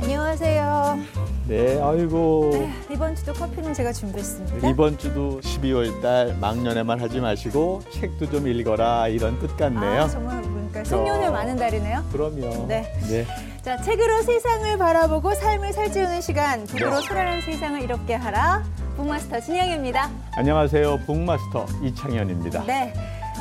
안녕하세요. 네, 아이고. 네, 이번 주도 커피는 제가 준비했습니다. 이번 주도 12월 달 막년에만 하지 마시고 책도 좀 읽어라 이런 뜻 같네요. 아, 정말 보니까 생년회 많은 달이네요. 그럼요. 네. 네. 자, 책으로 세상을 바라보고 삶을 살찌우는 시간, 북으로 네. 소라는 세상을 이롭게 하라. 북마스터 진영입니다. 안녕하세요. 북마스터 이창현입니다. 네.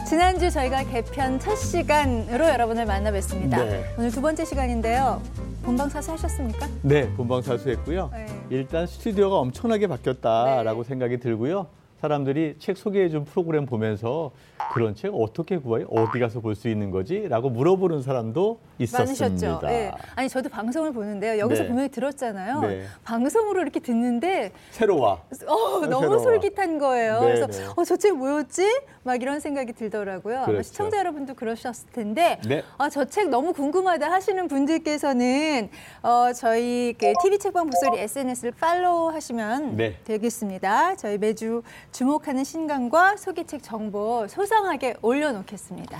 지난주 저희가 개편 첫 시간으로 여러분을 만나 뵀습니다. 네. 오늘 두 번째 시간인데요. 본방사수 하셨습니까? 네, 본방사수 했고요. 네. 일단 스튜디오가 엄청나게 바뀌었다라고 생각이 들고요. 사람들이 책 소개해준 프로그램 보면서 그런 책 어떻게 구해요? 어디 가서 볼 수 있는 거지? 라고 물어보는 사람도 있었습니다. 많으셨죠. 예. 아니 저도 방송을 보는데요. 여기서 네. 분명히 들었잖아요. 네. 방송으로 이렇게 듣는데 새로와. 어, 너무 새로워. 솔깃한 거예요. 네, 그래서 네. 어, 저 책 뭐였지? 막 이런 생각이 들더라고요. 아마 그렇죠. 시청자 여러분도 그러셨을 텐데 네. 아, 저 책 너무 궁금하다 하시는 분들께서는 어, 저희 그 TV 책방 북소리 SNS를 팔로우 하시면 네. 되겠습니다. 저희 매주 주목하는 신간과 소개책 정보 소상하게 올려놓겠습니다.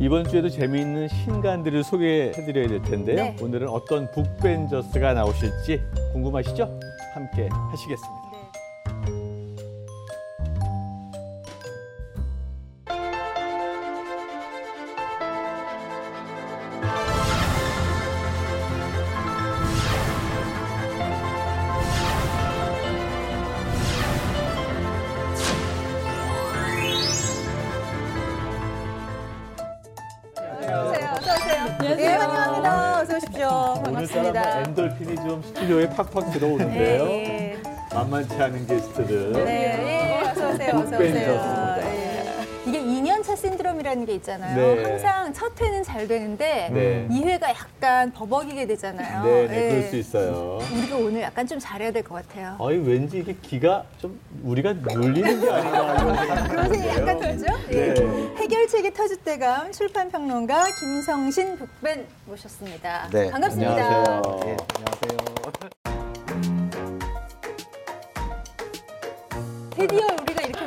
이번 주에도 재미있는 신간들을 소개해드려야 될 텐데요. 네. 오늘은 어떤 북벤저스가 나오실지 궁금하시죠? 함께 하시겠습니다. 어서 오세요. 오세요. 예, 환영합니다. 어서 오십시오. 오늘따라 반갑습니다. 뭐 엔돌핀이 좀 스튜디오에 팍팍 들어오는데요. 예, 예. 만만치 않은 게스트들. 네, 예, 어서 오세요. 어서 오세요. 신드롬이라는 게 있잖아요. 네. 항상 첫 회는 잘 되는데 네. 이 2회가 약간 버벅이게 되잖아요. 네, 네, 예. 그럴 수 있어요. 우리가 오늘 약간 좀 잘해야 될 것 같아요. 아니 왠지 이게 기가 좀 우리가 눌리는 게 아닌가 생각이 그런 생각이 약간. 들죠? 예. 네. 해결책의 터줏대감 출판 평론가 김성신 북벤 모셨습니다. 네, 반갑습니다. 안녕하세요. 네, 안녕하세요.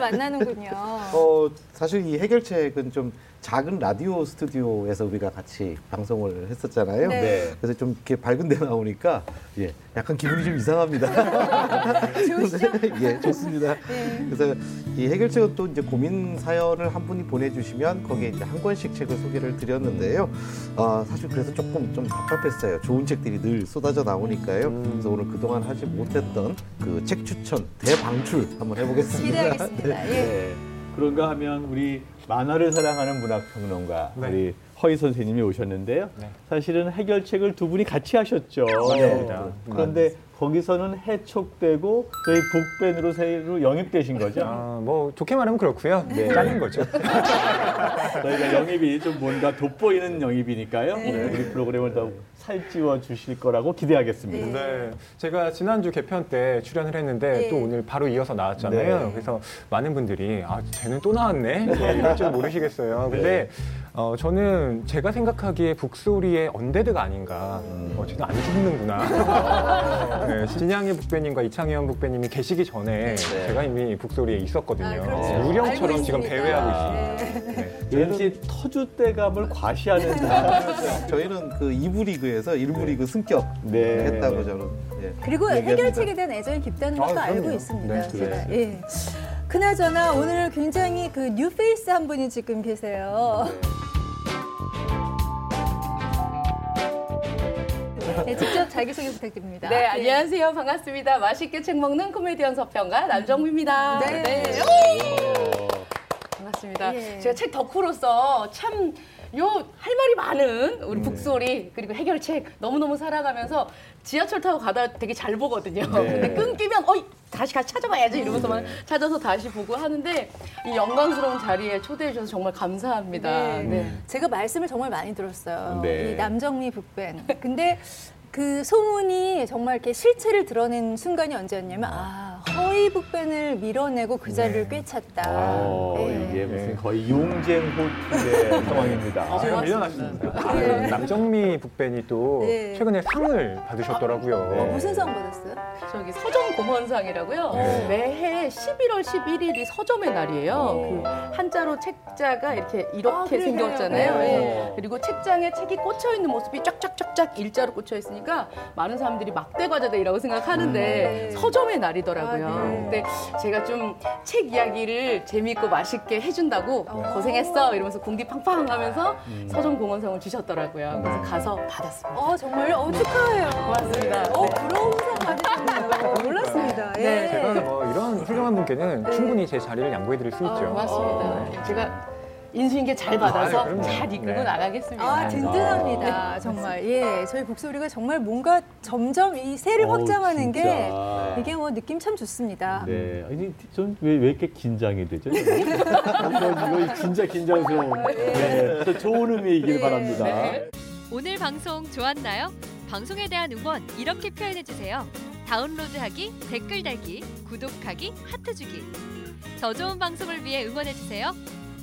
만나는군요. 어, 사실 이 해결책은 좀 작은 라디오 스튜디오에서 우리가 같이 방송을 했었잖아요. 네. 네. 그래서 좀 이렇게 밝은 데 나오니까 예, 약간 기분이 좀 이상합니다. 좋으시죠? 예, 좋습니다. 네. 그래서 이 해결책은 또 이제 고민 사연을 한 분이 보내주시면 거기에 이제 한 권씩 책을 소개를 드렸는데요. 어, 사실 그래서 조금 좀 답답했어요. 좋은 책들이 늘 쏟아져 나오니까요. 그래서 오늘 그동안 하지 못했던 그 책 추천 대방출 한번 해보겠습니다. 기대하겠습니다. 예. 네. 그런가 하면 우리 만화를 사랑하는 문학평론가 네. 우리 허희 선생님이 오셨는데요. 사실은 해결책을 두 분이 같이 하셨죠. 맞습니다. 그런데 거기서는 해촉되고 저희 북벤으로 새로 영입되신 거죠. 아, 뭐 좋게 말하면 그렇고요. 네. 잘린 거죠. 저희가 영입이 좀 뭔가 돋보이는 영입이니까요. 네. 우리 프로그램을 더욱 살찌워 주실 거라고 기대하겠습니다. 네. 네, 제가 지난주 개편 때 출연을 했는데 네. 또 오늘 바로 이어서 나왔잖아요. 네. 그래서 많은 분들이 아, 쟤는 또 나왔네? 네, 줄 모르시겠어요. 근데 어, 저는 제가 생각하기에 북소리의 언데드가 아닌가. 어, 쟤는 안 죽는구나. 네, 진양의 북배님과 이창현 북배님이 계시기 전에 제가 이미 북소리에 있었거든요. 아, 그렇죠. 네, 유령처럼 지금. 배회하고 있습니다. 네. 왠지 터줏대감을 과시하는 저희는 그 2부 리그에서 1부 리그 승격 네. 했다고 저는 예, 그리고 얘기합니다. 해결책에 대한 애정이 깊다는 것도 아, 알고. 있습니다. 네, 제가. 네. 예. 그나저나 오늘 굉장히 그 뉴페이스 한 분이 지금 계세요. 네, 직접 자기소개 부탁드립니다. 네, 안녕하세요. 반갑습니다. 맛있게 책 먹는 코미디언 서평가 남정미입니다. 네. 반갑습니다. 예. 제가 책 덕후로서 참 요할 말이 많은 우리 음. 북소리 그리고 해결책 너무너무 살아가면서 지하철 타고 가다 되게 잘 보거든요. 네. 근데 끊기면 어이 다시 같이 찾아봐야지 이러면서만 네. 찾아서 다시 보고 하는데 이 영광스러운 자리에 초대해 주셔서 정말 감사합니다. 네. 네. 제가 말씀을 정말 많이 들었어요. 네. 이 남정미 북밴. 근데 그 소문이 정말 이렇게 실체를 드러낸 순간이 언제였냐면 아 허위 북변을 밀어내고 그 자리를 꿰찼다. 어, 네. 이게 무슨 거의 용쟁 호흡의 상황입니다. 아, 제가 맞습니다. 밀려났습니다. 아, 네. 남정미 북벤이 또 네. 최근에 상을 받으셨더라고요. 어, 무슨 상 받았어요? 저기 서점 고문상이라고요. 네. 매해 11월 11일이 서점의 날이에요. 어. 그 한자로 책자가 이렇게 이렇게 아. 생겼잖아요. 네. 예. 그리고 책장에 책이 꽂혀 있는 모습이 쫙쫙쫙쫙 일자로 꽂혀 있으니까 많은 사람들이 막대 과자대라고 생각하는데 네. 서점의 날이더라고요. 아, 네. 근데 제가 좀 책 이야기를 재미있고 맛있게 해 준다고 어. 고생했어 이러면서 궁디팡팡 하면서 음. 서점 공헌상을 주셨더라고요. 그래서 가서 받았습니다. 어, 정말요? 어, 축하해요. 고맙습니다. 어, 네. 부러운 상 받으셨네요. 몰랐습니다. 예. 네. 제가 뭐 이런 훌륭한 분께는 네. 충분히 제 자리를 양보해드릴 수 아, 있죠. 고맙습니다. 제가 인수인계 잘 받아서 아. 잘 이끌고 네. 나가겠습니다. 아, 든든합니다. 정말. 예. 저희 북소리가 정말 뭔가 점점 이 세를 어우, 확장하는 진짜. 게 이게 뭐 느낌 참 좋습니다. 네, 아니 좀왜 왜 이렇게 긴장이 되죠? 이거, 이거 진짜 긴장스러운. 네, 또 좋은 의미이길 네. 바랍니다. 오늘 방송 좋았나요? 방송에 대한 응원 이렇게 표현해 주세요. 다운로드하기, 댓글 달기, 구독하기, 하트 주기. 더 좋은 방송을 위해 응원해 주세요.